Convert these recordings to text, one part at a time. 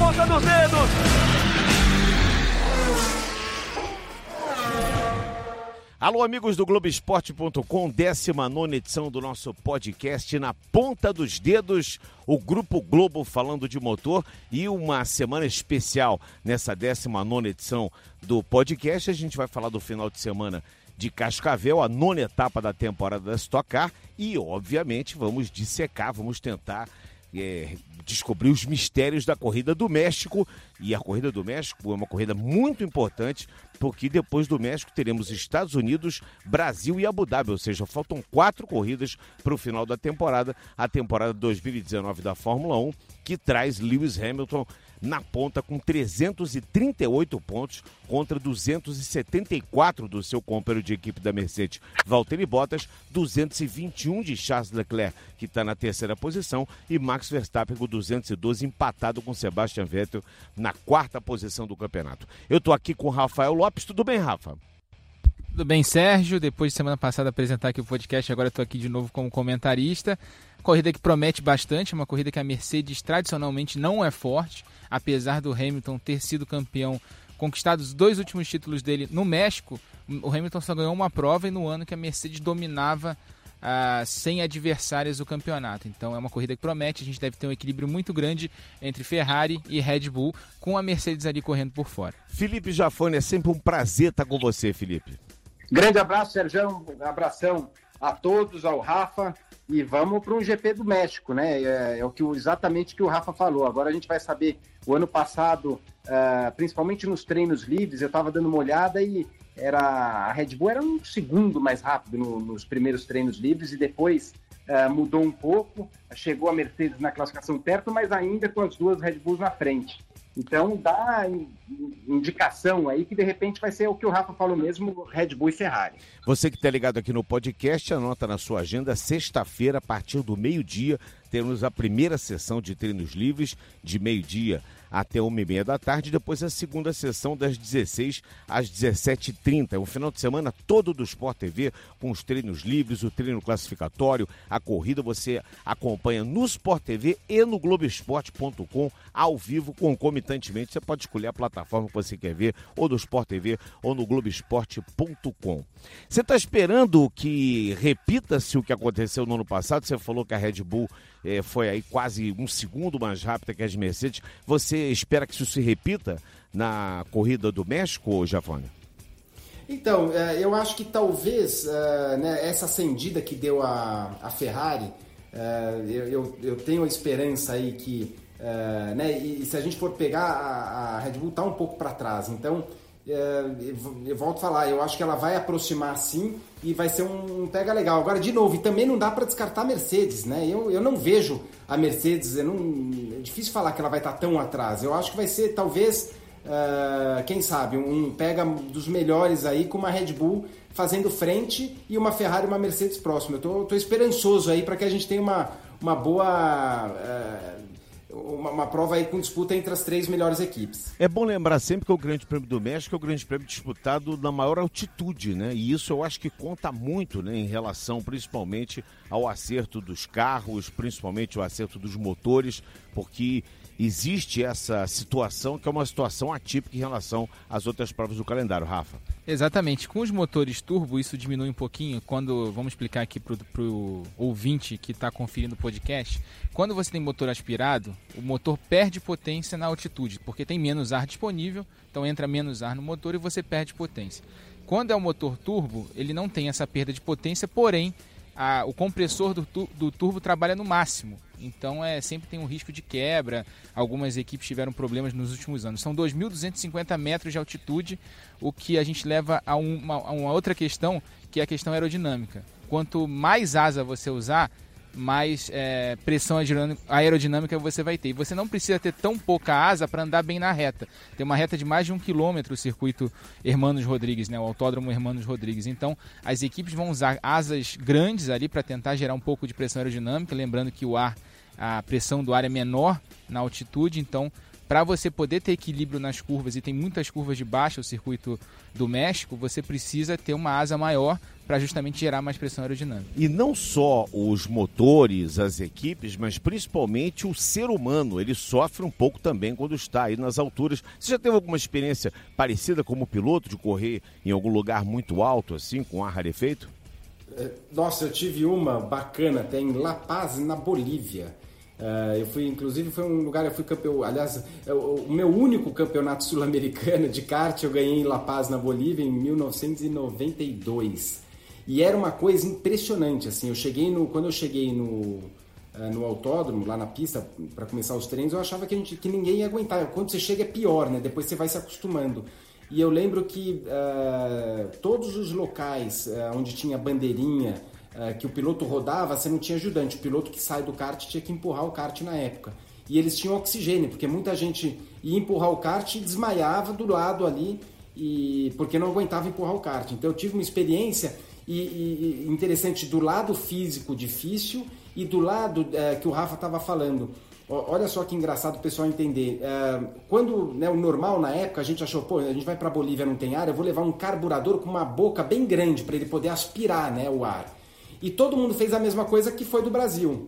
ponta dos dedos. Alô, amigos do Globoesporte.com, 19 edição do nosso podcast Na Ponta dos Dedos, o Grupo Globo falando de motor e uma semana especial nessa 19 edição do podcast. A gente vai falar do final de semana de Cascavel, a nona etapa da temporada da Stock Car e, obviamente, vamos dissecar, vamos tentar é, descobrir os mistérios da corrida do México. E a corrida do México é uma corrida muito importante, porque depois do México teremos Estados Unidos, Brasil e Abu Dhabi, ou seja, faltam quatro corridas para o final da temporada, a temporada 2019 da Fórmula 1, que traz Lewis Hamilton na ponta com 338 pontos contra 274 do seu companheiro de equipe da Mercedes, Valtteri Bottas, 221 de Charles Leclerc, que está na terceira posição, e Max Verstappen com 212 empatado com Sebastian Vettel na quarta posição do campeonato. Eu estou aqui com Rafael Lopes. Tudo bem, Rafa? Tudo bem, Sérgio? Depois de semana passada apresentar aqui o podcast, agora estou aqui de novo como comentarista. Corrida que promete bastante, uma corrida que a Mercedes tradicionalmente não é forte, apesar do Hamilton ter sido campeão, conquistado os dois últimos títulos dele no México. O Hamilton só ganhou uma prova e no ano que a Mercedes dominava ah, sem adversários o campeonato. Então é uma corrida que promete. A gente deve ter um equilíbrio muito grande entre Ferrari e Red Bull, com a Mercedes ali correndo por fora. Felipe Jafone, é sempre um prazer estar com você, Felipe. Grande abraço, Sérgio. Um abração a todos, ao Rafa. E vamos para um GP do México, né? É, é, o que exatamente que o Rafa falou. Agora a gente vai saber. O ano passado, uh, principalmente nos treinos livres, eu estava dando uma olhada e era a Red Bull era um segundo mais rápido no, nos primeiros treinos livres e depois uh, mudou um pouco. Chegou a Mercedes na classificação perto, mas ainda com as duas Red Bulls na frente. Então dá indicação aí que de repente vai ser o que o Rafa falou mesmo, Red Bull e Ferrari. Você que está ligado aqui no podcast, anota na sua agenda, sexta-feira, a partir do meio-dia, temos a primeira sessão de treinos livres, de meio-dia até uma e meia da tarde, depois a segunda sessão das 16 às 17h30. É um final de semana todo do Sport TV, com os treinos livres, o treino classificatório, a corrida você acompanha no Sport TV e no Globoesporte.com ao vivo, concomitantemente. Você pode escolher a plataforma que você quer ver, ou do Sport TV ou no Globoesporte.com. Você está esperando que repita-se o que aconteceu no ano passado? Você falou que a Red Bull eh, foi aí quase um segundo mais rápida que as Mercedes. Você espera que isso se repita na corrida do México, Jafone? Então, é, eu acho que talvez é, né, essa acendida que deu a, a Ferrari, é, eu, eu, tenho a esperança aí que, né, e se a gente for pegar, a, a Red Bull está um pouco para trás. Então, eu volto a falar, eu acho que ela vai aproximar sim e vai ser um, pega legal. Agora, de novo, e também não dá para descartar a Mercedes, né? Eu, eu não vejo a Mercedes, não, é difícil falar que ela vai estar tá tão atrás. Eu acho que vai ser, talvez, uh, quem sabe, um pega dos melhores aí com uma Red Bull fazendo frente e uma Ferrari e uma Mercedes próxima. Eu tô, tô esperançoso aí para que a gente tenha uma, uma boa. Uh, uma, uma, prova aí com disputa entre as três melhores equipes. É bom lembrar sempre que o Grande Prêmio do México é o Grande Prêmio disputado na maior altitude, né? E isso eu acho que conta muito, né, em relação principalmente ao acerto dos carros, principalmente o acerto dos motores, porque existe essa situação que é uma situação atípica em relação às outras provas do calendário, Rafa. Exatamente. Com os motores turbo, isso diminui um pouquinho. Quando, vamos explicar aqui para o ouvinte que está conferindo o podcast, quando você tem motor aspirado, o motor perde potência na altitude, porque tem menos ar disponível, então entra menos ar no motor e você perde potência. Quando é o motor turbo, ele não tem essa perda de potência, porém a, o compressor do, do turbo trabalha no máximo. Então é sempre tem um risco de quebra. Algumas equipes tiveram problemas nos últimos anos. São 2.250 metros de altitude, o que a gente leva a uma, a uma outra questão, que é a questão aerodinâmica. Quanto mais asa você usar, mais é, pressão aerodinâmica você vai ter. E você não precisa ter tão pouca asa para andar bem na reta. Tem uma reta de mais de um quilômetro o circuito Hermanos Rodrigues, né, o autódromo Hermanos Rodrigues. Então, as equipes vão usar asas grandes ali para tentar gerar um pouco de pressão aerodinâmica. Lembrando que o ar, a pressão do ar é menor na altitude, então para você poder ter equilíbrio nas curvas, e tem muitas curvas de baixa o circuito do México, você precisa ter uma asa maior para justamente gerar mais pressão aerodinâmica. E não só os motores, as equipes, mas principalmente o ser humano. Ele sofre um pouco também quando está aí nas alturas. Você já teve alguma experiência parecida como piloto de correr em algum lugar muito alto, assim, com ar rarefeito? É, nossa, eu tive uma bacana até em La Paz, na Bolívia. Uh, eu fui, inclusive, foi um lugar, eu fui campeão, aliás, é o, meu único campeonato sul-americano de kart eu ganhei em La Paz, na Bolívia, em 1992. E era uma coisa impressionante, assim, eu cheguei no, quando eu cheguei no, uh, no autódromo, lá na pista, para começar os treinos, eu achava que, a gente, que ninguém ia aguentar. Quando você chega é pior, né? Depois você vai se acostumando. E eu lembro que uh, todos os locais onde tinha bandeirinha, é, que o piloto rodava, você não tinha ajudante. O piloto que sai do kart tinha que empurrar o kart na época. E eles tinham oxigênio, porque muita gente ia empurrar o kart e desmaiava do lado ali, e porque não aguentava empurrar o kart. Então eu tive uma experiência e, e, interessante do lado físico difícil e do lado é, que o Rafa estava falando. Olha só que engraçado o pessoal entender. É, quando né, o normal na época a gente achou, pô, a gente vai para Bolívia não tem ar, eu vou levar um carburador com uma boca bem grande para ele poder aspirar né, o ar. E todo mundo fez a mesma coisa que foi do Brasil.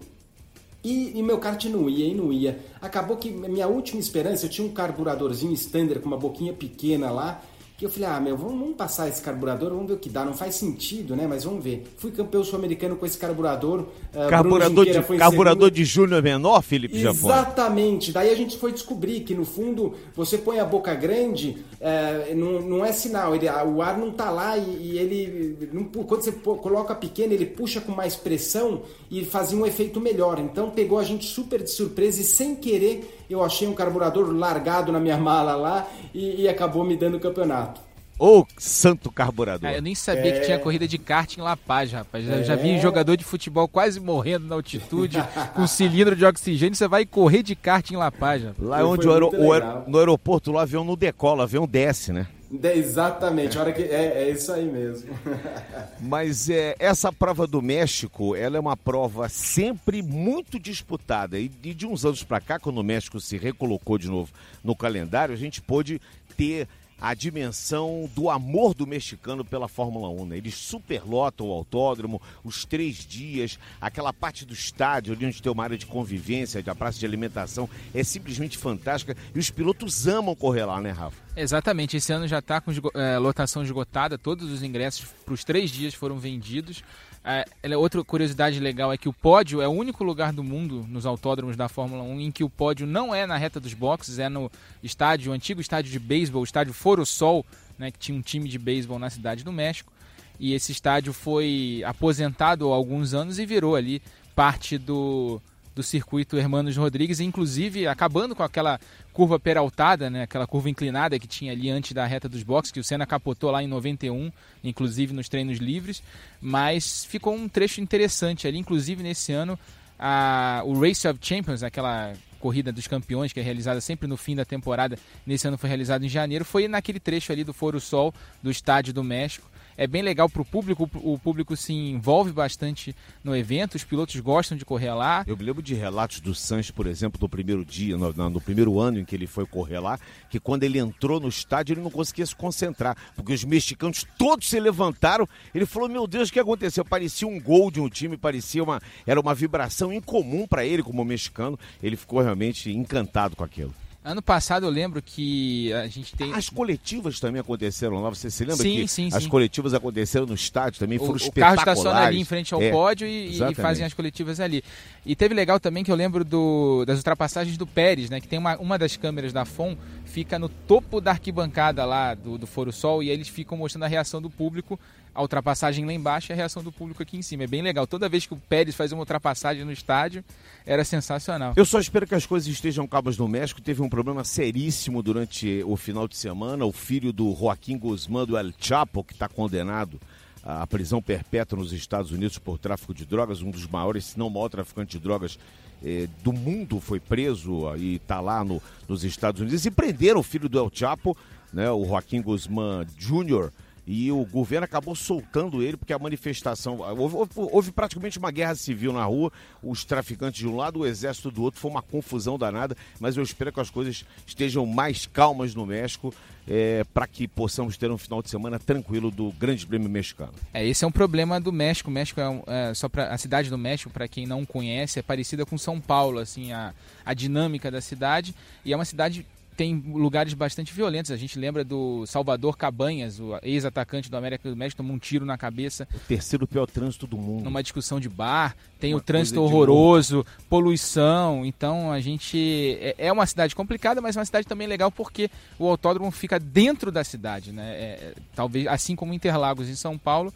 E, e meu kart não ia e não ia. Acabou que minha última esperança, eu tinha um carburadorzinho standard com uma boquinha pequena lá, que eu falei, ah, meu, vamos, vamos, passar esse carburador, vamos ver o que dá. Não faz sentido, né? Mas vamos ver. Fui campeão sul-americano com esse carburador. Uh, carburador de, carburador de Júnior menor, Felipe Japão? Exatamente. Daí a gente foi descobrir que, no fundo, você põe a boca grande, uh, não, não é sinal. Ele, o ar não tá lá e, e ele... Não, quando você coloca pequeno, ele puxa com mais pressão e fazia um efeito melhor. Então pegou a gente super de surpresa e sem querer eu achei um carburador largado na minha mala lá e, e acabou me dando o campeonato. Ô, santo carburador. É, eu nem sabia é... que tinha corrida de kart em La Paz, rapaz. É... Já vi jogador de futebol quase morrendo na altitude, com cilindro de oxigênio. Você vai correr de kart em La Paz, rapaz. Lá onde o, aer... o no aeroporto, o avião não decola, o avião desce, né? Exatamente, hora que é, é isso aí mesmo. Mas é, essa prova do México, ela é uma prova sempre muito disputada e de, de uns anos para cá, quando o México se recolocou de novo no calendário, a gente pôde ter a dimensão do amor do mexicano pela Fórmula 1. Né? Eles superlotam o autódromo, os três dias, aquela parte do estádio ali onde tem uma área de convivência, a praça de alimentação, é simplesmente fantástica e os pilotos amam correr lá, né, Rafa? Exatamente, esse ano já está com é, lotação esgotada, todos os ingressos para os três dias foram vendidos. É, outra curiosidade legal é que o pódio é o único lugar do mundo nos autódromos da Fórmula 1 em que o pódio não é na reta dos boxes, é no estádio, o antigo estádio de beisebol, o estádio Foro Sol, né, que tinha um time de beisebol na cidade do México. E esse estádio foi aposentado há alguns anos e virou ali parte do, do circuito Hermanos Rodrigues, inclusive acabando com aquela curva peraltada, né, aquela curva inclinada que tinha ali antes da reta dos boxes, que o Senna capotou lá em 91, inclusive nos treinos livres, mas ficou um trecho interessante ali, inclusive nesse ano a, o Race of Champions, aquela corrida dos campeões que é realizada sempre no fim da temporada, nesse ano foi realizado em janeiro, foi naquele trecho ali do Foro Sol do Estádio do México é bem legal para o público, o público se envolve bastante no evento, os pilotos gostam de correr lá. Eu me lembro de relatos do Sanches, por exemplo, do primeiro dia, no, no, primeiro ano em que ele foi correr lá, que quando ele entrou no estádio ele não conseguia se concentrar, porque os mexicanos todos se levantaram. Ele falou: Meu Deus, o que aconteceu? Parecia um gol de um time, parecia uma. Era uma vibração incomum para ele como mexicano. Ele ficou realmente encantado com aquilo. Ano passado eu lembro que a gente tem. As coletivas também aconteceram lá. Você se lembra sim, que sim, as sim. coletivas aconteceram no estádio também? Foram o, espetaculares. O carro estaciona ali em frente ao é, pódio e, e, fazem as coletivas ali. E teve legal também que eu lembro do, das ultrapassagens do Pérez, né? Que tem uma, uma das câmeras da FOM fica no topo da arquibancada lá do, do Foro Sol e eles ficam mostrando a reação do público a ultrapassagem lá embaixo e a reação do público aqui em cima. É bem legal. Toda vez que o Pérez fazia uma ultrapassagem no estádio, era sensacional. Eu só espero que as coisas estejam cabas no México. Teve um problema seríssimo durante o final de semana. O filho do Joaquim Guzmán do El Chapo, que está condenado à prisão perpétua nos Estados Unidos por tráfico de drogas, um dos maiores, se não maior traficante de drogas eh, do mundo, foi preso e está lá no, nos Estados Unidos. E prenderam o filho do El Chapo, né, o Joaquim Guzmán Jr., e o governo acabou soltando ele porque a manifestação. Houve, houve, praticamente uma guerra civil na rua, os traficantes de um lado, o exército do outro, foi uma confusão danada, mas eu espero que as coisas estejam mais calmas no México. É, para que possamos ter um final de semana tranquilo do Grande Prêmio Mexicano. É, esse é um problema do México. O México é, é só para a cidade do México, para quem não conhece, é parecida com São Paulo, assim a, a dinâmica da cidade e é uma cidade tem lugares bastante violentos. A gente lembra do Salvador Cabanhas, o ex-atacante do América do México, tomou um tiro na cabeça. O terceiro pior trânsito do mundo. Numa discussão de bar, tem uma o trânsito horroroso, poluição. Então a gente. É, é uma cidade complicada, mas é uma cidade também legal porque o autódromo fica dentro da cidade, né? É, é talvez assim como Interlagos em São Paulo.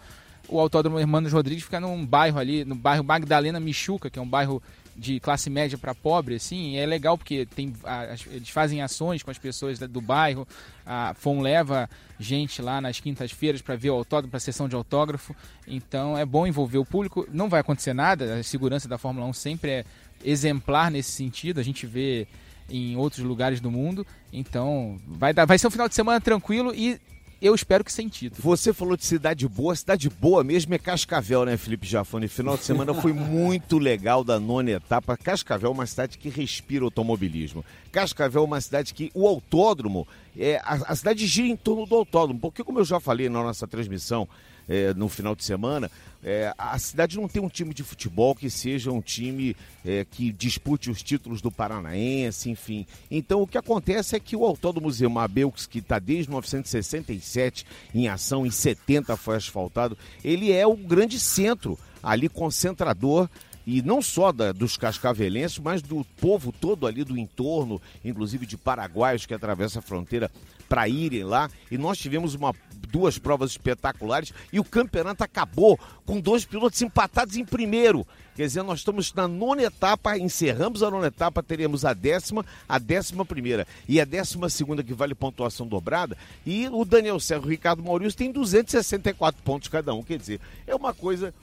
O Autódromo Hermanos Rodrigues fica num bairro ali, no bairro Magdalena Michuca, que é um bairro de classe média para pobre, assim, é legal porque tem, a, eles fazem ações com as pessoas do bairro. A FOM leva gente lá nas quintas-feiras para ver o autógrafo, para a sessão de autógrafo. Então é bom envolver o público. Não vai acontecer nada, a segurança da Fórmula 1 sempre é exemplar nesse sentido. A gente vê em outros lugares do mundo. Então vai, dar, vai ser um final de semana tranquilo e eu espero que sentido. Você falou de cidade boa, cidade boa mesmo é Cascavel, né, Felipe Jafone? Final de semana foi muito legal da nona etapa. Cascavel é uma cidade que respira automobilismo. Cascavel é uma cidade que o autódromo, é, a, a cidade gira em torno do autódromo, porque como eu já falei na nossa transmissão, é, no final de semana, é, a cidade não tem um time de futebol que seja um time é, que dispute os títulos do Paranaense, enfim. Então o que acontece é que o Autódromo Museu Abeux, que está desde 1967 em ação, em 70 foi asfaltado, ele é o grande centro ali concentrador e não só da, dos cascavelenses, mas do povo todo ali do entorno, inclusive de paraguaios que atravessam a fronteira para irem lá. E nós tivemos uma, duas provas espetaculares e o campeonato acabou com dois pilotos empatados em primeiro. Quer dizer, nós estamos na nona etapa, encerramos a nona etapa, teremos a décima, a décima primeira e a décima segunda que vale pontuação dobrada. E o Daniel Serra e o Ricardo Maurício têm 264 pontos cada um. Quer dizer, é uma coisa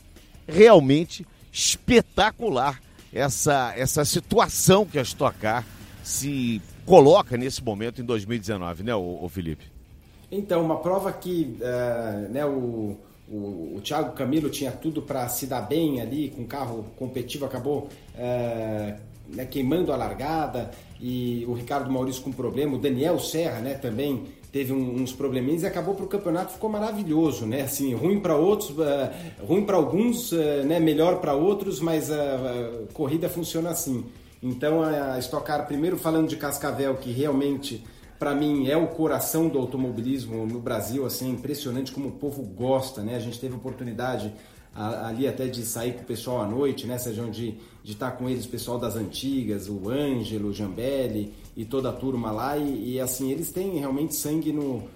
realmente espetacular essa, essa situação que a Stock Car se coloca nesse momento em 2019, né, o, Felipe? Então, uma prova que uh, né, o, o, o Thiago Camilo tinha tudo para se dar bem ali, com carro competitivo, acabou uh, né, queimando a largada, e o Ricardo Maurício com problema, o Daniel Serra né, também teve uns probleminhas e acabou para o campeonato ficou maravilhoso, né? Assim, ruim para outros, uh, ruim para alguns, né? Melhor para outros, mas a corrida funciona assim. Então a Stock Car, primeiro falando de Cascavel, que realmente para mim é o coração do automobilismo no Brasil, assim, é impressionante como o povo gosta, né? A gente teve oportunidade ali até de sair com o pessoal à noite, né, Sérgio, de, de estar com eles, o pessoal das antigas, o Ângelo, o Jambelli e toda a turma lá, e, e assim, eles têm realmente sangue no, uh,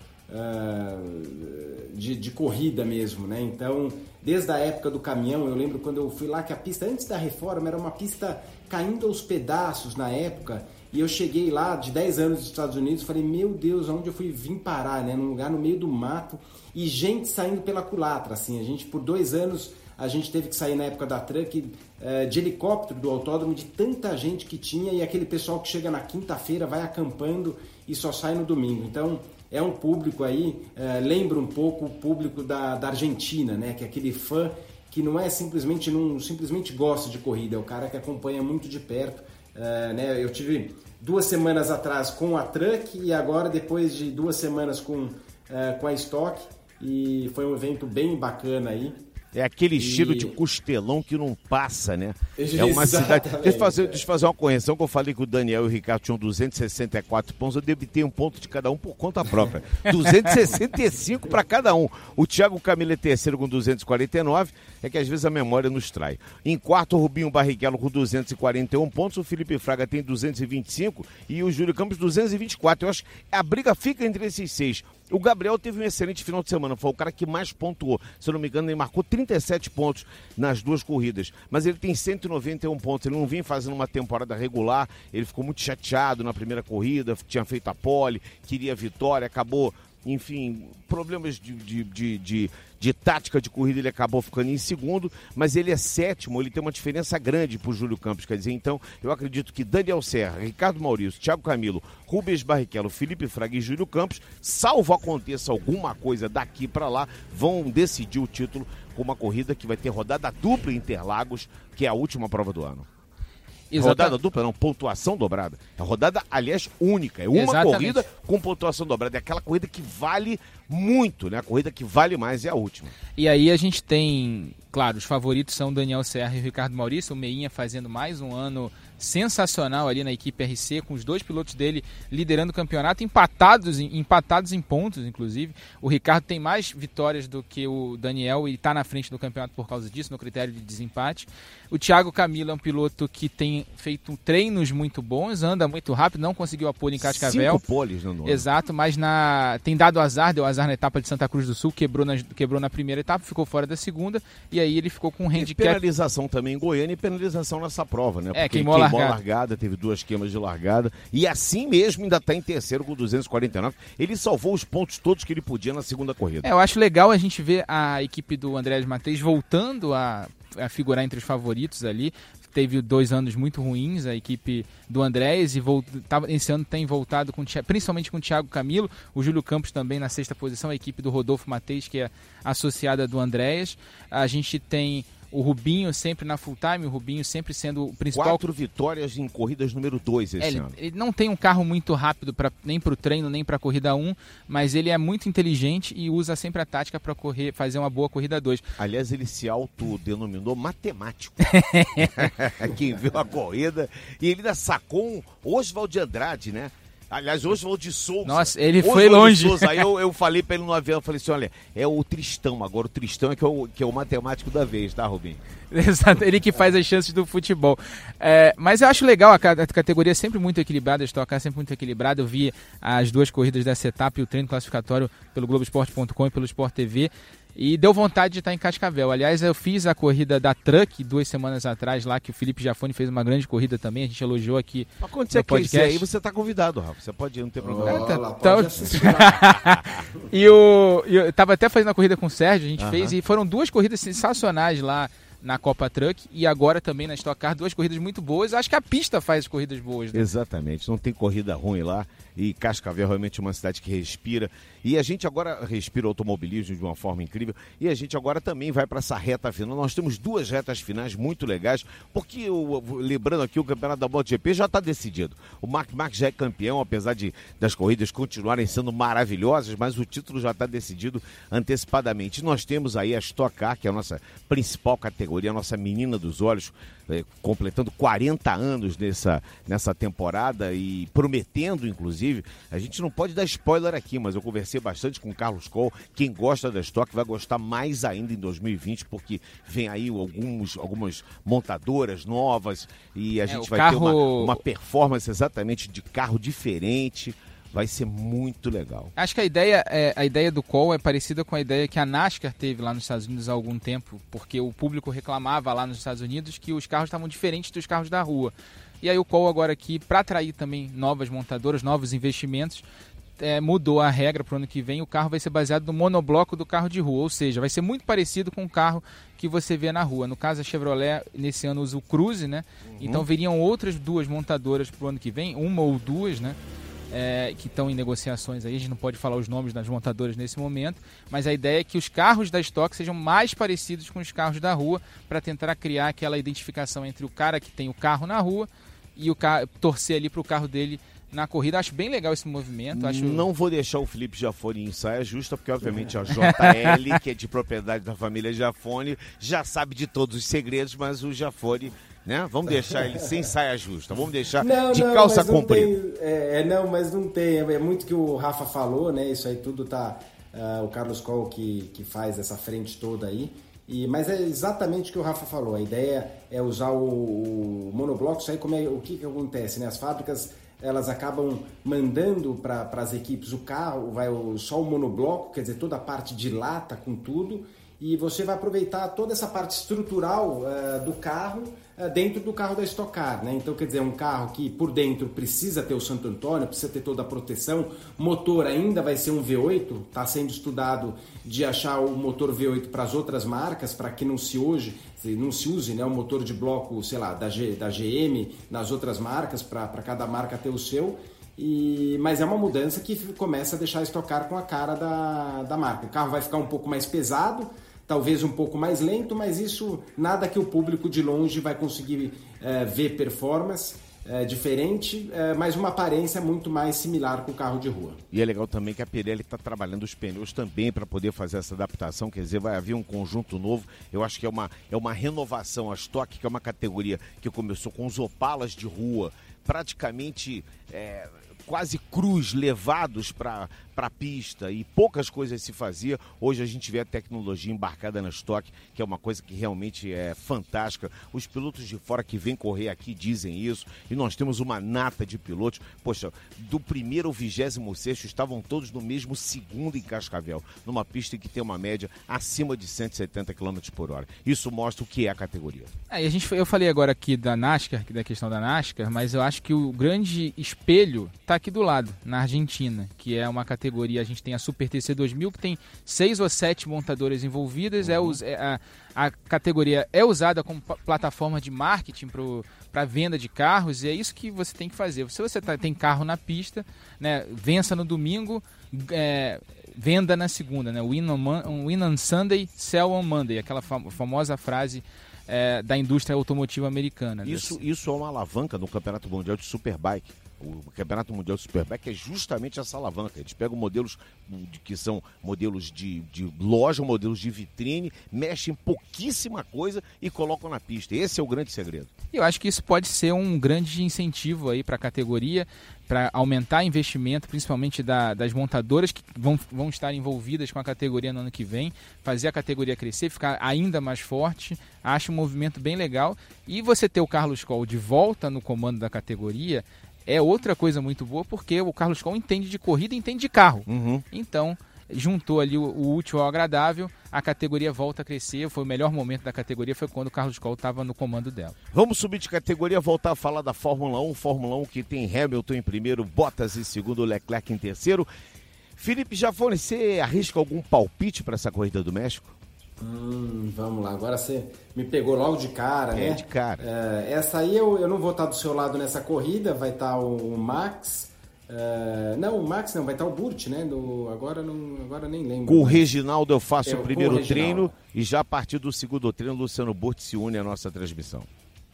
de, de, corrida mesmo, né, então, desde a época do caminhão, eu lembro quando eu fui lá que a pista, antes da reforma, era uma pista caindo aos pedaços na época, e eu cheguei lá de 10 anos dos Estados Unidos, falei, meu Deus, aonde eu fui vim parar, né? Num lugar no meio do mato e gente saindo pela culatra, assim. A gente, por dois anos, a gente teve que sair na época da truck eh, de helicóptero do autódromo, de tanta gente que tinha e aquele pessoal que chega na quinta-feira, vai acampando e só sai no domingo. Então, é um público aí, eh, lembra um pouco o público da, da Argentina, né? Que é aquele fã que não é simplesmente, não simplesmente gosta de corrida, é o cara que acompanha muito de perto é, né, eu tive duas semanas atrás com a Truck e agora depois de duas semanas com, é, com a Stock e foi um evento bem bacana aí. É aquele e... estilo de costelão que não passa, né? É uma cidade. Deixa eu, fazer, deixa eu fazer uma correção que eu falei que o Daniel e o Ricardo tinham 264 pontos. Eu ter um ponto de cada um por conta própria. 265 para cada um. O Thiago Camilo é terceiro com 249. É que às vezes a memória nos trai. Em quarto, o Rubinho Barrichello com 241 pontos. O Felipe Fraga tem 225 e o Júlio Campos 224. Eu acho que a briga fica entre esses seis. O Gabriel teve um excelente final de semana, foi o cara que mais pontuou. Se eu não me engano, ele marcou 37 pontos nas duas corridas, mas ele tem 191 pontos. Ele não vinha fazendo uma temporada regular, ele ficou muito chateado na primeira corrida, tinha feito a pole, queria a vitória, acabou enfim, problemas de, de, de, de, de tática de corrida, ele acabou ficando em segundo, mas ele é sétimo, ele tem uma diferença grande para o Júlio Campos. Quer dizer, então, eu acredito que Daniel Serra, Ricardo Maurício, Thiago Camilo, Rubens Barrichello, Felipe Fraga e Júlio Campos, salvo aconteça alguma coisa daqui para lá, vão decidir o título com uma corrida que vai ter rodada dupla Interlagos, que é a última prova do ano. Exatamente. Rodada dupla, não, pontuação dobrada. É rodada, aliás, única. É uma Exatamente. corrida com pontuação dobrada. É aquela corrida que vale muito, né? A corrida que vale mais é a última. E aí a gente tem, claro, os favoritos são Daniel Serra e Ricardo Maurício, o Meinha fazendo mais um ano sensacional ali na equipe RC, com os dois pilotos dele liderando o campeonato, empatados, empatados em pontos, inclusive. O Ricardo tem mais vitórias do que o Daniel e está na frente do campeonato por causa disso, no critério de desempate. O Thiago Camilo é um piloto que tem feito treinos muito bons, anda muito rápido, não conseguiu a pole em Cascavel. Cinco poles no Exato, mas na tem dado azar, deu azar na etapa de Santa Cruz do Sul, quebrou na, quebrou na primeira etapa, ficou fora da segunda, e aí ele ficou com um handicap... E penalização também em Goiânia e penalização nessa prova, né? É, Porque é, queimou, queimou largada. a largada, teve duas queimas de largada, e assim mesmo ainda está em terceiro com 249. Ele salvou os pontos todos que ele podia na segunda corrida. É, eu acho legal a gente ver a equipe do André Matheus voltando a a figurar entre os favoritos ali. Teve dois anos muito ruins a equipe do Andrés e tava, esse ano tem voltado com, principalmente com o Thiago Camilo, o Júlio Campos também na sexta posição, a equipe do Rodolfo Mateis, que é associada do Andrés. A gente tem o Rubinho sempre na full time, o Rubinho sempre sendo o principal. Quatro vitórias em corridas número 2 esse é, ele, ano. Ele não tem um carro muito rápido pra, nem para o treino, nem para a corrida 1, um, mas ele é muito inteligente e usa sempre a tática para correr, fazer uma boa corrida 2. Aliás, ele se autodenominou matemático. Quem viu a corrida e ele ainda sacou um Oswald de Andrade, né? Aliás, Oswald de Souza. Nossa, ele Oswald foi longe. Souza. Aí eu, eu falei pra ele no avião, eu falei assim, olha, é o Tristão agora, o Tristão é que é o, que é o matemático da vez, tá, Rubinho? Exato, ele que faz as chances do futebol. É, mas eu acho legal, a, a categoria é sempre muito equilibrada, a Stock Car sempre muito equilibrada. Eu vi as duas corridas dessa etapa e o treino classificatório pelo Globoesporte.com e pelo Sport TV. E deu vontade de estar em Cascavel. Aliás, eu fiz a corrida da Truck duas semanas atrás lá, que o Felipe Jafone fez uma grande corrida também. A gente elogiou aqui. Mas quando você quiser aí, você está convidado, Rafa. Você pode ir, não tem problema. Oh, tá, tá... e o. Eu tava até fazendo a corrida com o Sérgio, a gente uh -huh. fez, e foram duas corridas sensacionais lá na Copa Truck e agora também na Stock Car, duas corridas muito boas. Acho que a pista faz corridas boas. Né? Exatamente, não tem corrida ruim lá e Cascavel é realmente uma cidade que respira. E a gente agora respira automobilismo de uma forma incrível. E a gente agora também vai para essa reta final. Nós temos duas retas finais muito legais, porque lembrando aqui, o campeonato da MotoGP já está decidido. O Mark Marques já é campeão, apesar de das corridas continuarem sendo maravilhosas, mas o título já está decidido antecipadamente. nós temos aí a Stock Car, que é a nossa principal categoria, a nossa menina dos olhos, é, completando 40 anos nessa, nessa temporada e prometendo, inclusive, a gente não pode dar spoiler aqui, mas eu conversei bastante com o Carlos Cole. Quem gosta da Stock vai gostar mais ainda em 2020, porque vem aí alguns, algumas montadoras novas e a é, gente vai carro... ter uma, uma performance exatamente de carro diferente vai ser muito legal. Acho que a ideia, é, a ideia do call é parecida com a ideia que a NASCAR teve lá nos Estados Unidos há algum tempo, porque o público reclamava lá nos Estados Unidos que os carros estavam diferentes dos carros da rua. E aí o call agora aqui, para atrair também novas montadoras, novos investimentos, é, mudou a regra para o ano que vem. O carro vai ser baseado no monobloco do carro de rua, ou seja, vai ser muito parecido com o carro que você vê na rua. No caso, a Chevrolet nesse ano usa o Cruze, né? Uhum. Então viriam outras duas montadoras para o ano que vem, uma ou duas, né? É, que estão em negociações aí, a gente não pode falar os nomes das montadoras nesse momento, mas a ideia é que os carros da Stock sejam mais parecidos com os carros da rua, para tentar criar aquela identificação entre o cara que tem o carro na rua e o carro, torcer ali para o carro dele na corrida. Acho bem legal esse movimento. Acho... Não vou deixar o Felipe Jafone em saia justa, porque obviamente a JL, que é de propriedade da família Jafone, já sabe de todos os segredos, mas o Jafone né? Vamos deixar ele sem saia justa, vamos deixar não, de não, calça comprida. É, é, não, mas não tem. É, é muito que o Rafa falou, né? Isso aí tudo tá. Uh, o Carlos Col que, que faz essa frente toda aí. E, mas é exatamente o que o Rafa falou. A ideia é usar o, o monobloco. Isso aí, como é, o que, que acontece? Né? As fábricas elas acabam mandando para as equipes o carro, vai o, só o monobloco, quer dizer, toda a parte de lata com tudo, e você vai aproveitar toda essa parte estrutural uh, do carro dentro do carro da Stock Car, né? Então, quer dizer, um carro que por dentro precisa ter o Santo Antônio, precisa ter toda a proteção, motor ainda vai ser um V8, está sendo estudado de achar o motor V8 para as outras marcas, para que não se hoje não se use né, o motor de bloco, sei lá, da, G, da GM nas outras marcas, para cada marca ter o seu. E, mas é uma mudança que começa a deixar estocar com a cara da, da marca. O carro vai ficar um pouco mais pesado, talvez um pouco mais lento, mas isso nada que o público de longe vai conseguir é, ver performance é, diferente, é, mas uma aparência muito mais similar com o carro de rua. E é legal também que a Pirelli está trabalhando os pneus também para poder fazer essa adaptação, quer dizer, vai haver um conjunto novo. Eu acho que é uma, é uma renovação. A Stock, que é uma categoria que começou com os opalas de rua, praticamente é, quase cruz levados para a pista e poucas coisas se fazia. Hoje a gente vê a tecnologia embarcada na estoque, que é uma coisa que realmente é fantástica. Os pilotos de fora que vêm correr aqui dizem isso e nós temos uma nata de pilotos. Poxa, do primeiro ao vigésimo sexto estavam todos no mesmo segundo em Cascavel, numa pista que tem uma média acima de 170 km por hora. Isso mostra o que é a categoria. É, a gente, eu falei agora aqui da NASCAR, da questão da NASCAR, mas eu acho que o grande espelho está aqui do lado, na Argentina, que é uma categoria, a gente tem a Super TC 2000, que tem seis ou sete montadoras envolvidas, é uhum. é, a, a categoria é usada como plataforma de marketing para venda de carros, e é isso que você tem que fazer. Se você tá, tem carro na pista, né, vença no domingo, é, venda na segunda, né? Win on, win on Sunday, sell on Monday, aquela famosa frase é, da indústria automotiva americana. Isso, isso é uma alavanca no Campeonato Mundial de Superbike. O Campeonato Mundial Superbike é justamente essa alavanca. Eles pegam modelos que são modelos de, de loja, modelos de vitrine, mexem pouquíssima coisa e colocam na pista. Esse é o grande segredo. Eu acho que isso pode ser um grande incentivo aí para a categoria, para aumentar investimento, principalmente da, das montadoras que vão, vão estar envolvidas com a categoria no ano que vem, fazer a categoria crescer, ficar ainda mais forte. Acho um movimento bem legal. E você ter o Carlos Coll de volta no comando da categoria é outra coisa muito boa, porque o Carlos Coll entende de corrida e entende de carro. Uhum. Então, juntou ali o, o, útil ao agradável, a categoria volta a crescer. Foi o melhor momento da categoria, foi quando o Carlos Coll estava no comando dela. Vamos subir de categoria, voltar a falar da Fórmula 1. Fórmula 1 que tem Hamilton em primeiro, Bottas em segundo, Leclerc em terceiro. Felipe Jafone, você arrisca algum palpite para essa corrida do México? Hum, vamos lá, agora você me pegou logo de cara, é, né? de cara. É, essa aí eu, eu não vou estar do seu lado nessa corrida, vai estar o Max. É, não, o Max não, vai estar o Burt, né? Do, agora, não, agora nem lembro. Com o Reginaldo eu faço o primeiro treino e já a partir do segundo treino, o Luciano Burt se une à nossa transmissão.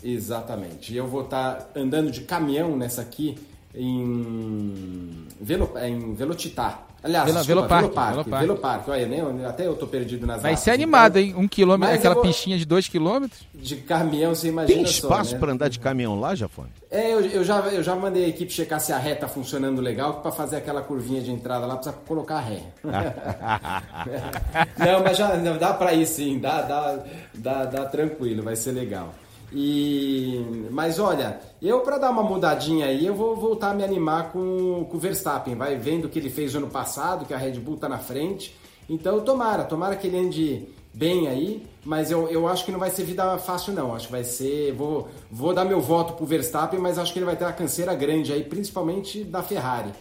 Exatamente. E eu vou estar andando de caminhão nessa aqui em, Velo, em Velocitar. Aliás, Velo, desculpa, Velopark, Velopark, Velopark. Velopark. Olha, nem, até eu tô perdido nas Vai ser animado, hein? Um quilômetro, aquela vou... pistinha de dois quilômetros. De caminhão, você imagina Tem espaço né? para andar de caminhão lá, Jafone? É, eu, eu, já, eu já mandei a equipe checar se a ré tá funcionando legal, para fazer aquela curvinha de entrada lá, precisa colocar a ré. não, mas já não, dá para ir sim, dá, dá, dá, dá tranquilo, vai ser legal. E mas olha, eu para dar uma mudadinha aí, eu vou voltar a me animar com, com o Verstappen, vai vendo o que ele fez ano passado, que a Red Bull tá na frente. Então tomara, tomara que ele ande bem aí, mas eu, eu acho que não vai ser vida fácil não. Acho que vai ser, vou vou dar meu voto pro Verstappen, mas acho que ele vai ter uma canseira grande aí, principalmente da Ferrari.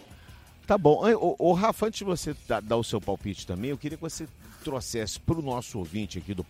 Tá bom. O, o Rafa, antes de você dar, dar o seu palpite também, eu queria que você trouxesse para o nosso ouvinte aqui do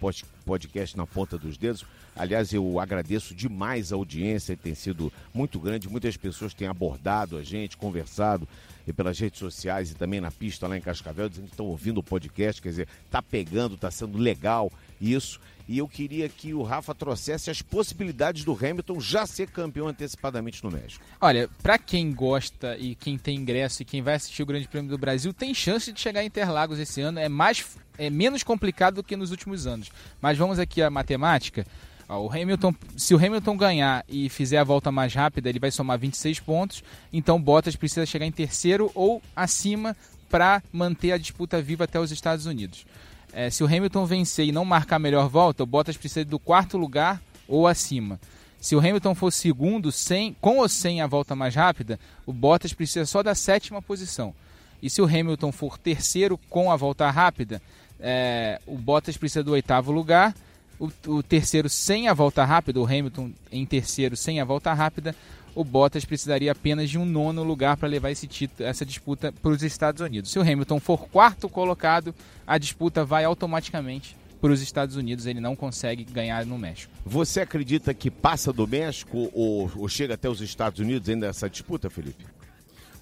podcast Na Ponta dos Dedos. Aliás, eu agradeço demais a audiência, tem sido muito grande. Muitas pessoas têm abordado a gente, conversado e pelas redes sociais e também na pista lá em Cascavel, dizendo que estão ouvindo o podcast, quer dizer, tá pegando, tá sendo legal isso. E eu queria que o Rafa trouxesse as possibilidades do Hamilton já ser campeão antecipadamente no México. Olha, para quem gosta e quem tem ingresso e quem vai assistir o Grande Prêmio do Brasil, tem chance de chegar em Interlagos esse ano. É mais é menos complicado do que nos últimos anos. Mas vamos aqui à matemática. O Hamilton, se o Hamilton ganhar e fizer a volta mais rápida, ele vai somar 26 pontos. Então Bottas precisa chegar em terceiro ou acima para manter a disputa viva até os Estados Unidos. É, se o Hamilton vencer e não marcar a melhor volta, o Bottas precisa do quarto lugar ou acima. Se o Hamilton for segundo, sem, com ou sem a volta mais rápida, o Bottas precisa só da sétima posição. E se o Hamilton for terceiro com a volta rápida, É, o Bottas precisa do oitavo lugar, o, o, terceiro sem a volta rápida, o Hamilton em terceiro sem a volta rápida, o Bottas precisaria apenas de um nono lugar para levar esse título, essa disputa para os Estados Unidos. Se o Hamilton for quarto colocado, a disputa vai automaticamente para os Estados Unidos, ele não consegue ganhar no México. Você acredita que passa do México ou, ou chega até os Estados Unidos ainda essa disputa, Felipe?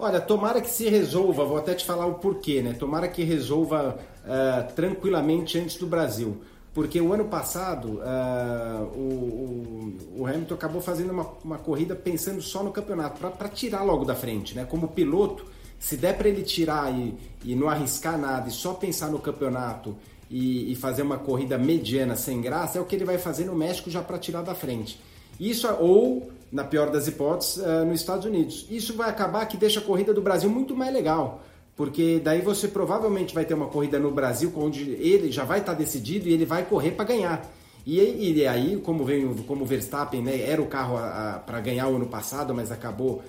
Olha, tomara que se resolva, vou até te falar o porquê, né? Tomara que resolva uh, tranquilamente antes do Brasil. Porque o ano passado uh, o, o, Hamilton acabou fazendo uma, uma corrida pensando só no campeonato, para tirar logo da frente, né? Como piloto, se der para ele tirar e, e não arriscar nada e só pensar no campeonato e, e, fazer uma corrida mediana sem graça, é o que ele vai fazer no México já para tirar da frente. Isso ou, na pior das hipóteses, uh, nos Estados Unidos. Isso vai acabar que deixa a corrida do Brasil muito mais legal. Porque daí você provavelmente vai ter uma corrida no Brasil onde ele já vai estar decidido e ele vai correr para ganhar. E, e, aí, como veio, como o Verstappen né, era o carro para ganhar o ano passado, mas acabou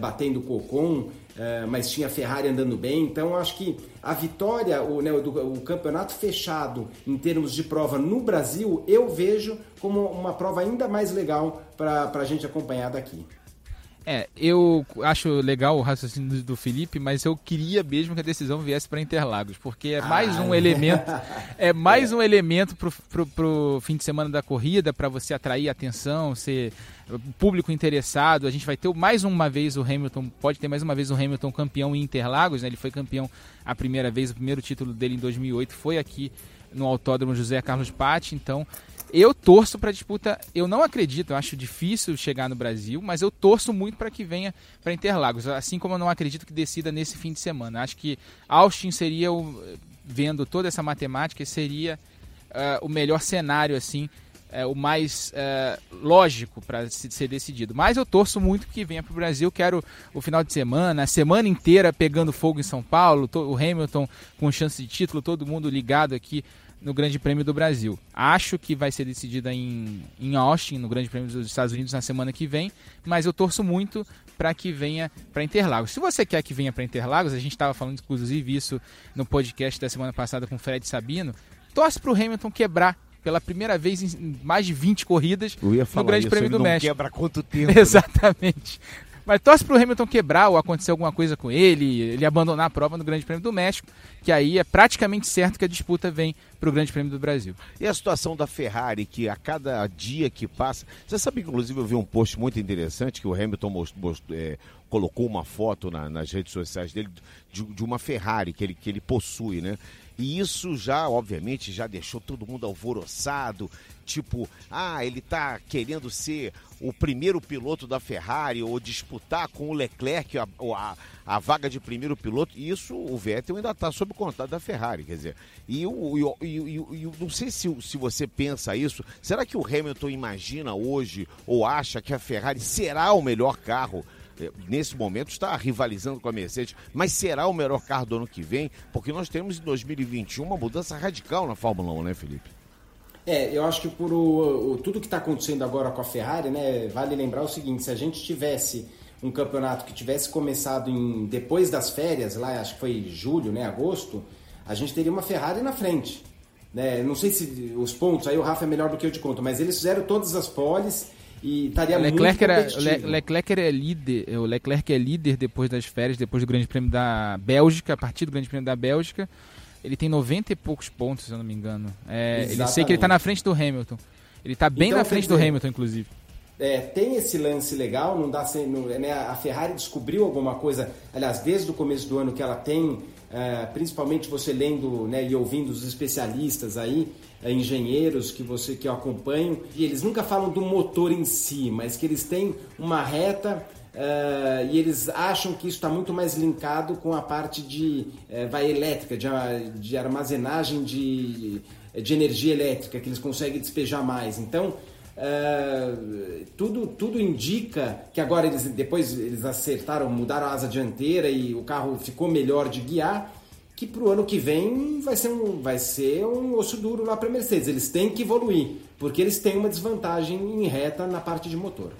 batendo o Ocon, uh, mas tinha a Ferrari andando bem. Então, acho que a vitória, o, né, o, o, campeonato fechado em termos de prova no Brasil, eu vejo como uma prova ainda mais legal para a gente acompanhar daqui. É, eu acho legal o raciocínio do Felipe, mas eu queria mesmo que a decisão viesse para Interlagos, porque é mais ah, um elemento, é mais é. um elemento pro, pro, pro fim de semana da corrida para você atrair atenção, ser público interessado. A gente vai ter mais uma vez o Hamilton, pode ter mais uma vez o Hamilton campeão em Interlagos, né? Ele foi campeão a primeira vez, o primeiro título dele em 2008 foi aqui no Autódromo José Carlos Patti, então eu torço para a disputa, eu não acredito, eu acho difícil chegar no Brasil, mas eu torço muito para que venha para Interlagos, assim como eu não acredito que decida nesse fim de semana. Acho que Austin seria, o, vendo toda essa matemática, seria uh, o melhor cenário, assim, uh, o mais uh, lógico para ser decidido. Mas eu torço muito que venha para o Brasil, quero o final de semana, a semana inteira pegando fogo em São Paulo, o Hamilton com chance de título, todo mundo ligado aqui no Grande Prêmio do Brasil. Acho que vai ser decidida em, em Austin, no Grande Prêmio dos Estados Unidos, na semana que vem, mas eu torço muito para que venha para Interlagos. Se você quer que venha para Interlagos, a gente estava falando inclusive isso no podcast da semana passada com o Fred Sabino, torce para o Hamilton quebrar pela primeira vez em mais de 20 corridas no Grande isso, Prêmio do México. quebra quanto tempo? Né? Exatamente. Mas torce pro Hamilton quebrar ou acontecer alguma coisa com ele, ele abandonar a prova no Grande Prêmio do México, que aí é praticamente certo que a disputa vem para o Grande Prêmio do Brasil. E a situação da Ferrari, que a cada dia que passa. Você sabe, inclusive, eu vi um post muito interessante que o Hamilton most, most, é, colocou uma foto na, nas redes sociais dele de, de, uma Ferrari que ele, que ele possui, né? E isso já, obviamente, já deixou todo mundo alvoroçado. Tipo, ah, ele está querendo ser o primeiro piloto da Ferrari ou disputar com o Leclerc a, a, a vaga de primeiro piloto. E isso o Vettel ainda está sob contato da Ferrari, quer dizer. E eu, não sei se, se você pensa isso. Será que o Hamilton imagina hoje ou acha que a Ferrari será o melhor carro? É, nesse momento está rivalizando com a Mercedes, mas será o melhor carro do ano que vem? Porque nós temos em 2021 uma mudança radical na Fórmula 1, né, Felipe? É, eu acho que por o, o tudo que está acontecendo agora com a Ferrari, né, vale lembrar o seguinte: se a gente tivesse um campeonato que tivesse começado em, depois das férias, lá acho que foi julho, né, agosto, a gente teria uma Ferrari na frente. Né? Não sei se os pontos, aí o Rafa é melhor do que eu te conto, mas eles fizeram todas as poles e estaria Leclerc muito era, Le, Leclerc é líder, o Leclerc é líder depois das férias, depois do Grande Prêmio da Bélgica, a partir do Grande Prêmio da Bélgica. Ele tem 90 e poucos pontos, se eu não me engano. É, ele sei que ele está na frente do Hamilton. Ele está bem então, na frente dizer, do Hamilton, inclusive. É, tem esse lance legal, não dá né, a Ferrari descobriu alguma coisa, aliás, desde o começo do ano que ela tem, é, principalmente você lendo né, e ouvindo os especialistas aí, é, engenheiros que você que eu acompanho, e eles nunca falam do motor em si, mas que eles têm uma reta Uh, e eles acham que isso está muito mais linkado com a parte de uh, vai elétrica, de, de armazenagem de, de energia elétrica, que eles conseguem despejar mais. Então, uh, tudo, tudo indica que agora eles depois eles acertaram, mudaram a asa dianteira e o carro ficou melhor de guiar que para o ano que vem vai ser um, vai ser um osso duro lá para a Mercedes. Eles têm que evoluir, porque eles têm uma desvantagem em reta na parte de motor.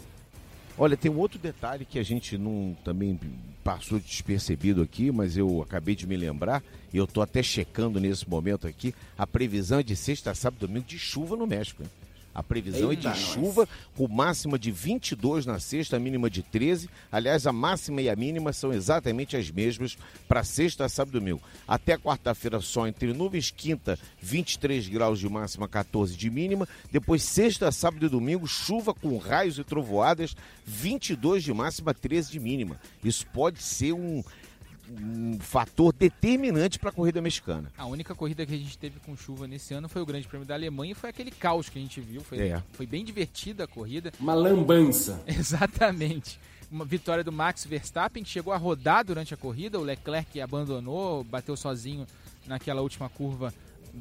Olha, tem um outro detalhe que a gente não também passou despercebido aqui, mas eu acabei de me lembrar, e eu estou até checando nesse momento aqui, a previsão é de sexta, sábado domingo de chuva no México. Hein? A previsão Eita, é de chuva, com máxima de 22 na sexta, mínima de 13. Aliás, a máxima e a mínima são exatamente as mesmas para sexta, sábado e domingo. Até quarta-feira, só entre nuvens. Quinta, 23 graus de máxima, 14 de mínima. Depois, sexta, sábado e domingo, chuva com raios e trovoadas, 22 de máxima, 13 de mínima. Isso pode ser um um fator determinante para a corrida mexicana. A única corrida que a gente teve com chuva nesse ano foi o Grande Prêmio da Alemanha e foi aquele caos que a gente viu. Foi, é. foi bem divertida a corrida. Uma lambança. Exatamente. Uma vitória do Max Verstappen, que chegou a rodar durante a corrida. O Leclerc abandonou, bateu sozinho naquela última curva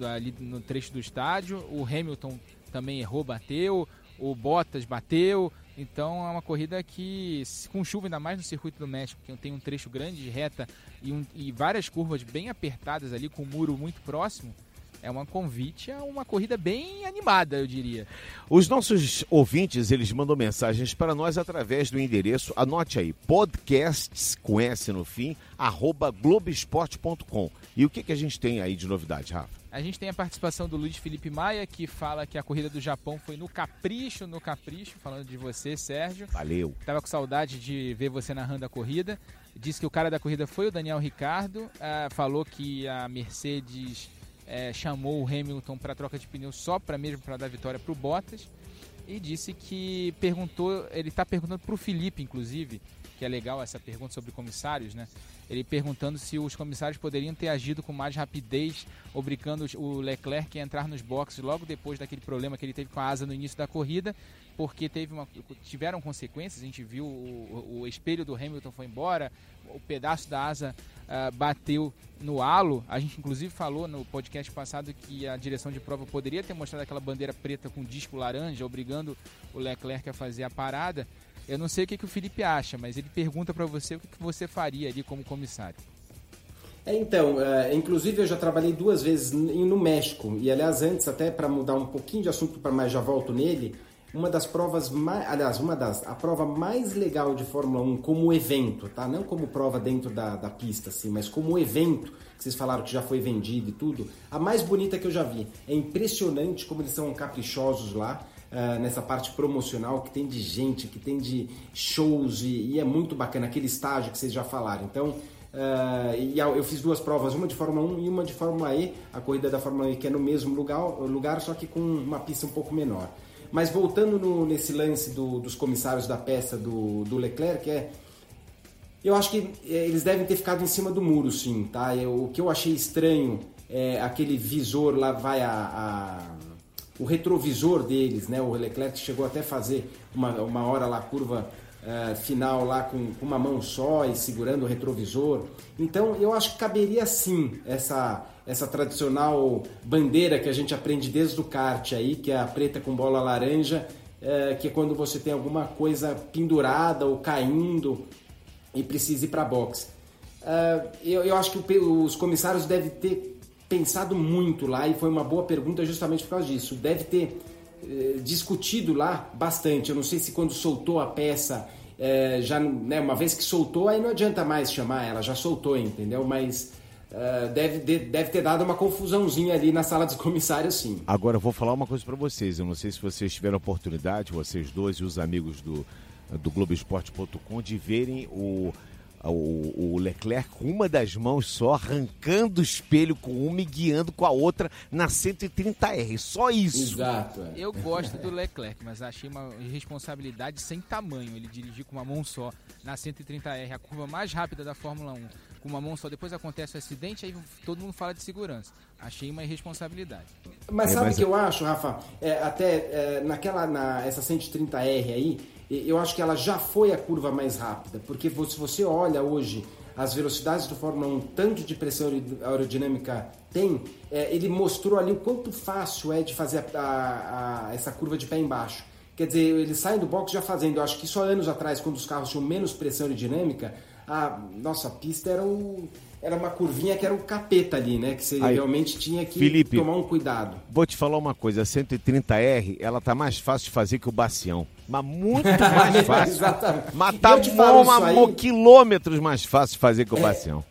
ali no trecho do estádio. O Hamilton também errou, bateu. O Bottas bateu. Então é uma corrida que, com chuva, ainda mais no circuito do México, que tem um trecho grande de reta e, um, e várias curvas bem apertadas ali, com o um muro muito próximo, é uma convite a uma corrida bem animada, eu diria. Os nossos ouvintes, eles mandam mensagens para nós através do endereço, anote aí, podcasts, com S no fim, arroba globesport.com. E o que, que a gente tem aí de novidade, Rafa? A gente tem a participação do Luiz Felipe Maia, que fala que a corrida do Japão foi no capricho, no capricho, falando de você, Sérgio. Valeu. Tava com saudade de ver você narrando a corrida. Disse que o cara da corrida foi o Daniel Ricardo. Ah, falou que a Mercedes é, chamou o Hamilton para troca de pneu só para mesmo para dar vitória para o Bottas. E disse que perguntou, ele está perguntando para o Felipe, inclusive, que é legal essa pergunta sobre comissários, né? Ele perguntando se os comissários poderiam ter agido com mais rapidez, obrigando o Leclerc a entrar nos boxes logo depois daquele problema que ele teve com a asa no início da corrida, porque teve uma, tiveram consequências. A gente viu o, o espelho do Hamilton foi embora, o pedaço da asa uh, bateu no halo. A gente inclusive falou no podcast passado que a direção de prova poderia ter mostrado aquela bandeira preta com disco laranja, obrigando o Leclerc a fazer a parada. Eu não sei o que, que o Felipe acha, mas ele pergunta para você o que, que você faria ali como comissário. É, então, é, inclusive eu já trabalhei duas vezes no México, e aliás, antes, até para mudar um pouquinho de assunto, para mais já volto nele, uma das provas mais, aliás, uma das, a prova mais legal de Fórmula 1 como evento, tá? Não como prova dentro da, da pista, assim, mas como evento, que vocês falaram que já foi vendido e tudo, a mais bonita que eu já vi. É impressionante como eles são caprichosos lá. Uh, nessa parte promocional que tem de gente, que tem de shows e, e, é muito bacana aquele estágio que vocês já falaram. Então, uh, e eu fiz duas provas, uma de Fórmula 1 e uma de Fórmula E, a corrida da Fórmula E que é no mesmo lugar, lugar só que com uma pista um pouco menor. Mas voltando no, nesse lance do, dos comissários da peça do, do Leclerc, é, eu acho que é, eles devem ter ficado em cima do muro, sim, tá? Eu, o que eu achei estranho é aquele visor lá vai a, a o retrovisor deles, né? O Leclerc chegou até a fazer uma, uma hora lá curva uh, final lá com, com, uma mão só e segurando o retrovisor. Então eu acho que caberia sim essa essa tradicional bandeira que a gente aprende desde o kart aí, que é a preta com bola laranja, uh, que é quando você tem alguma coisa pendurada ou caindo e precisa ir para a box. Uh, eu, eu acho que os comissários devem ter pensado muito lá e foi uma boa pergunta justamente por causa disso. Deve ter eh, discutido lá bastante. Eu não sei se quando soltou a peça, eh, já né, uma vez que soltou, aí não adianta mais chamar ela, já soltou, entendeu? Mas eh, deve, de, deve ter dado uma confusãozinha ali na sala dos comissários, sim. Agora eu vou falar uma coisa para vocês. Eu não sei se vocês tiveram oportunidade, vocês dois e os amigos do do Globoesporte.com de verem o o, o, Leclerc com uma das mãos só, arrancando o espelho com uma e guiando com a outra na 130R. Só isso. Exato. É. Eu gosto do Leclerc, mas achei uma responsabilidade sem tamanho. Ele dirigir com uma mão só na 130R, a curva mais rápida da Fórmula 1, com uma mão só. Depois acontece o acidente, aí todo mundo fala de segurança. Achei uma irresponsabilidade. Mas sabe o é, mas... que eu acho, Rafa? É, até é, naquela, na, essa 130R aí, eu acho que ela já foi a curva mais rápida, porque se você olha hoje as velocidades do Fórmula 1, tanto de pressão aerodinâmica tem, é, ele mostrou ali o quanto fácil é de fazer a, a, a, essa curva de pé embaixo. Quer dizer, eles saem do box já fazendo. Eu acho que só anos atrás, quando os carros tinham menos pressão aerodinâmica, a nossa pista era um era uma curvinha que era o capeta ali, né? Que você Aí, realmente tinha que Felipe, tomar um cuidado. Vou te falar uma coisa, a 130R, ela tá mais fácil de fazer que o Bacião. Mas muito mais fácil. Exatamente. Mas tá aí... quilômetros mais fácil de fazer que o é. Bacião.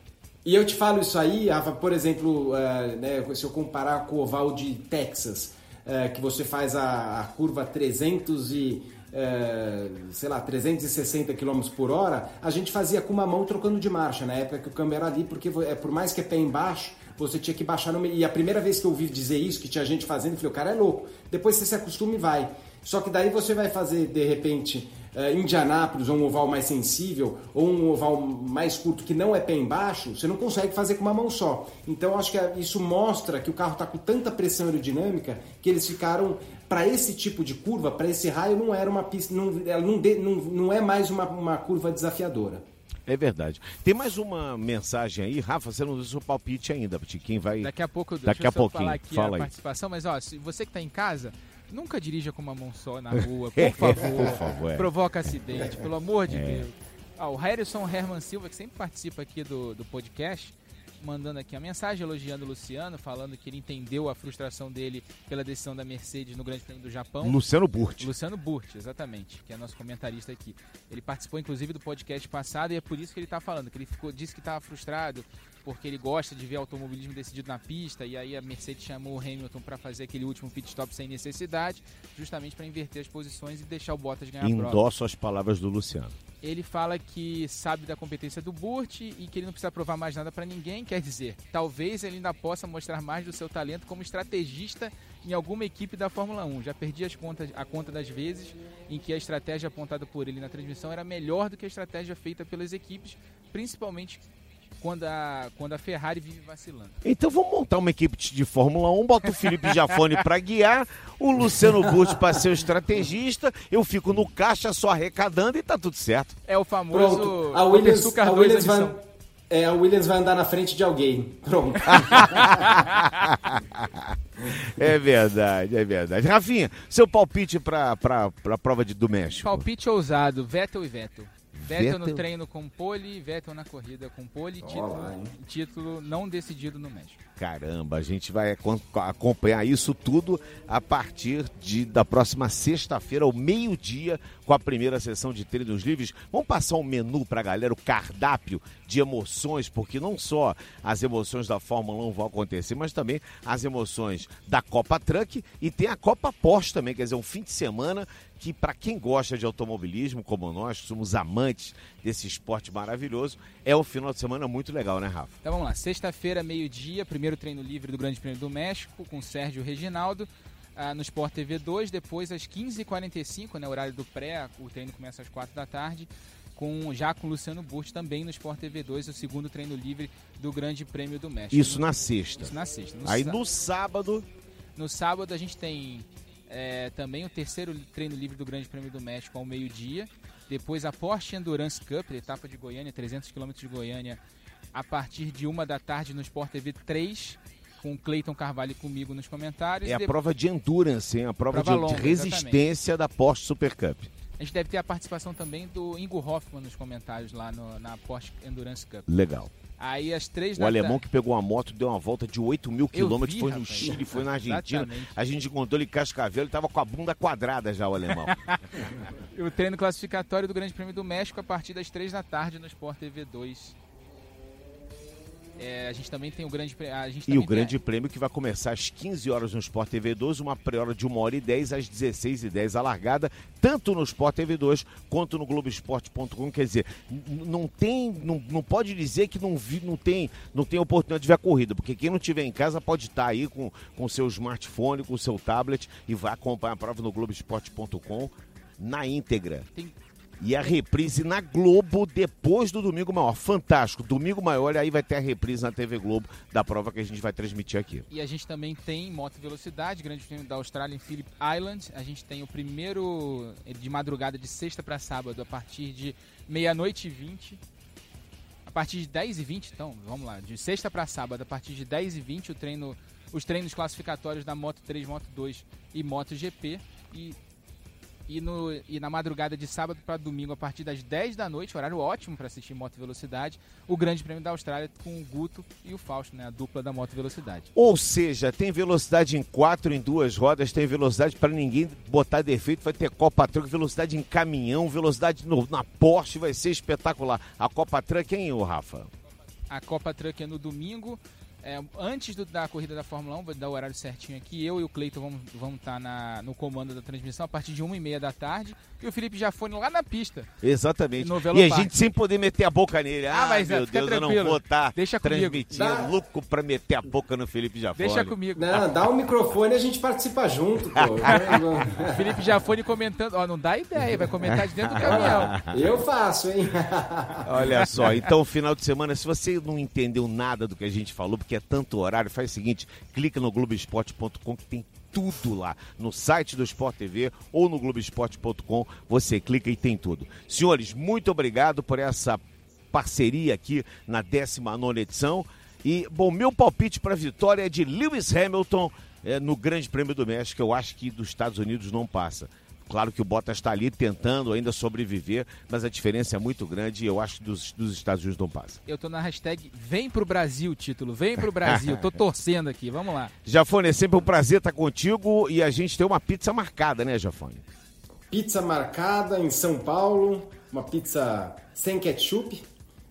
E eu te falo isso aí, por exemplo, uh, né, se eu comparar com o oval de Texas, uh, que você faz a, a curva 300 e é, sei lá, 360 km por hora, a gente fazia com uma mão trocando de marcha, na época que o câmbio era ali, porque é, por mais que é pé embaixo, você tinha que baixar no meio. E a primeira vez que eu ouvi dizer isso, que tinha gente fazendo, eu falei, o cara é louco. Depois você se acostuma e vai. Só que daí você vai fazer, de repente, uh, Indianápolis, ou um oval mais sensível, ou um oval mais curto que não é pé embaixo, você não consegue fazer com uma mão só. Então acho que isso mostra que o carro está com tanta pressão aerodinâmica que eles ficaram para esse tipo de curva, para esse raio, não era uma pista, não, não, não, não é mais uma, uma curva desafiadora. É verdade. Tem mais uma mensagem aí, Rafa, você não deu seu palpite ainda, quem vai. Daqui a pouco, daqui a pouquinho. falar aqui Fala a aí. participação, mas ó, se você que está em casa, nunca dirija com uma mão só na rua, por favor. por favor é. Provoca acidente, pelo amor de é. Deus. Ah, o Harrison Herman Silva, que sempre participa aqui do, do podcast, mandando aqui a mensagem elogiando o Luciano, falando que ele entendeu a frustração dele pela decisão da Mercedes no Grande Prêmio do Japão. Luciano Burt. Luciano Burt, exatamente, que é nosso comentarista aqui. Ele participou inclusive do podcast passado e é por isso que ele está falando, que ele ficou, disse que estava frustrado porque ele gosta de ver automobilismo decidido na pista e aí a Mercedes chamou o Hamilton para fazer aquele último pit stop sem necessidade, justamente para inverter as posições e deixar o Bottas ganhar Endosso a prova. Endosso as palavras do Luciano ele fala que sabe da competência do Burt e que ele não precisa provar mais nada para ninguém. Quer dizer, talvez ele ainda possa mostrar mais do seu talento como estrategista em alguma equipe da Fórmula 1. Já perdi as contas, a conta das vezes em que a estratégia apontada por ele na transmissão era melhor do que a estratégia feita pelas equipes, principalmente quando a, quando a Ferrari vive vacilando. Então vamos montar uma equipe de Fórmula 1, bota o Felipe Jafone para guiar, o Luciano Burti para ser o estrategista, eu fico no caixa só arrecadando e tá tudo certo. É o famoso Pronto. A Williams, a Williams vai, é, a Williams vai andar na frente de alguém. Pronto. é verdade, é verdade. Rafinha, seu palpite para a prova de, do México? Palpite ousado, Vettel e Vettel. Vettel, no treino com pole, Vettel na corrida com pole, título, título não decidido no México. Caramba, a gente vai acompanhar isso tudo a partir de, da próxima sexta-feira, ao meio-dia, com a primeira sessão de treinos livres. Vamos passar um menu para a galera, o cardápio de emoções, porque não só as emoções da Fórmula 1 vão acontecer, mas também as emoções da Copa Truck e tem a Copa Porsche também, quer dizer, um fim de semana que para quem gosta de automobilismo, como nós, somos amantes desse esporte maravilhoso, é um final de semana muito legal, né, Rafa? Então vamos lá, sexta-feira, meio-dia, primeiro treino livre do Grande Prêmio do México, com Sérgio Reginaldo, ah, no Sport TV 2, depois às 15h45, né, horário do pré, o treino começa às 4 da tarde, com já com Luciano Burti também no Sport TV 2, o segundo treino livre do Grande Prêmio do México. Isso na sexta. Isso na sexta. No Aí no sábado. No sábado a gente tem é, também o terceiro treino livre do Grande Prêmio do México ao meio-dia. Depois a Porsche Endurance Cup, etapa de Goiânia, 300 km de Goiânia, a partir de uma da tarde no Sport TV 3, com o Cleiton Carvalho comigo nos comentários. É a de... prova de endurance, hein? a prova, prova de, longa, de, resistência exatamente. da Porsche Super Cup. A gente deve ter a participação também do Ingo Hoffman nos comentários lá no, na Porsche Endurance Cup. Legal. Aí às três o alemão que pegou uma moto, deu uma volta de 8 mil quilômetros, foi no rapaz, Chile, foi na Argentina. Exatamente. A gente encontrou ele em Cascavel, ele tava com a bunda quadrada já, o alemão. o treino classificatório do Grande Prêmio do México a partir das três da tarde no Sport TV 2. É, a gente também tem o grande a gente E o grande prêmio que vai começar às 15 horas no Sport TV 2, uma pré-hora de 1 hora e 10 às 16 e 10 a largada, tanto no Sport TV 2 quanto no Globoesporte.com. Quer dizer, não tem, não, não pode dizer que não, vi, não, tem, não tem oportunidade de ver a corrida, porque quem não tiver em casa pode estar aí com o seu smartphone, com o seu tablet e vai acompanhar a prova no Globoesporte.com na íntegra. Tem e a reprise na Globo depois do Domingo Maior. Fantástico. Domingo Maior, aí vai ter a reprise na TV Globo da prova que a gente vai transmitir aqui. E a gente também tem Moto Velocidade, Grande Prêmio da Austrália em Phillip Island. A gente tem o primeiro de madrugada de sexta para sábado a partir de meia-noite e vinte. A partir de 10 e 20, então, vamos lá. De sexta para sábado, a partir de 10 e 20, o treino, os treinos classificatórios da Moto 3, Moto 2 e Moto GP. E E, no, e na madrugada de sábado para domingo, a partir das 10 da noite, horário ótimo para assistir Moto Velocidade, o Grande Prêmio da Austrália com o Guto e o Fausto, né, a dupla da Moto Velocidade. Ou seja, tem velocidade em quatro, em duas rodas, tem velocidade para ninguém botar defeito, vai ter Copa Truck, velocidade em caminhão, velocidade no, na Porsche, vai ser espetacular. A Copa Truck é em o Rafa? A Copa Truck é no domingo, é, antes do, da corrida da Fórmula 1, vou dar o horário certinho aqui, eu e o Cleiton vamos estar vamos tá na, no comando da transmissão a partir de 1h30 da tarde e o Felipe já foi lá na pista. Exatamente. E a gente sem poder meter a boca nele. Ah, ah mas meu Deus, tranquilo. eu não vou estar tá transmitindo. Dá... Louco pra meter a boca no Felipe Jafone. Deixa comigo. Não, dá o um microfone e a gente participa junto, pô. Felipe Jafone comentando. Ó, não dá ideia, vai comentar de dentro do caminhão. Eu faço, hein? Olha só, então final de semana, se você não entendeu nada do que a gente falou, porque é tanto horário, faz o seguinte, clica no Globoesporte.com que tem tudo lá. No site do Sport TV ou no Globoesporte.com, você clica e tem tudo. Senhores, muito obrigado por essa parceria aqui na 19 edição. E, bom, meu palpite para a vitória é de Lewis Hamilton é, no Grande Prêmio do México. Eu acho que dos Estados Unidos não passa. Claro que o Bottas está ali tentando ainda sobreviver, mas a diferença é muito grande e eu acho que dos, dos Estados Unidos não passa. Eu tô na hashtag Vem pro Brasil, título. Vem pro Brasil. tô torcendo aqui. Vamos lá. Jafone, é sempre um prazer estar contigo e a gente tem uma pizza marcada, né, Jafone? Pizza marcada em São Paulo, uma pizza sem ketchup.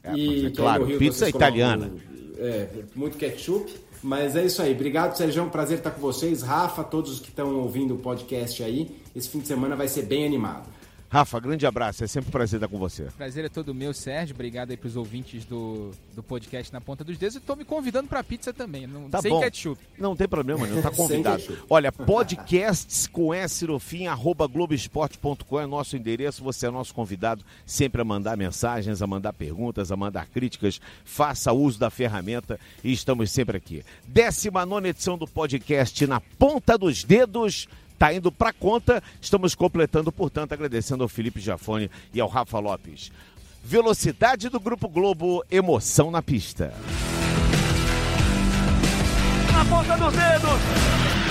É, e é claro, pizza italiana. é, muito ketchup. Mas é isso aí. Obrigado, Sérgio. É um prazer estar com vocês. Rafa, todos os que estão ouvindo o podcast aí. Esse fim de semana vai ser bem animado. Rafa, grande abraço, é sempre um prazer estar com você. Prazer é todo meu, Sérgio. Obrigado aí pros ouvintes do, do podcast Na Ponta dos Dedos. E tô me convidando pra pizza também, não, tá sem bom. ketchup. Não tem problema, não tá convidado. Olha, podcasts com S no fim, arroba globoesporte.com é nosso endereço. Você é nosso convidado sempre a mandar mensagens, a mandar perguntas, a mandar críticas. Faça uso da ferramenta e estamos sempre aqui. 19 edição do podcast Na Ponta dos Dedos está indo para conta. Estamos completando, portanto, agradecendo ao Felipe Jafone e ao Rafa Lopes. Velocidade do Grupo Globo, emoção na pista. Na ponta dos dedos.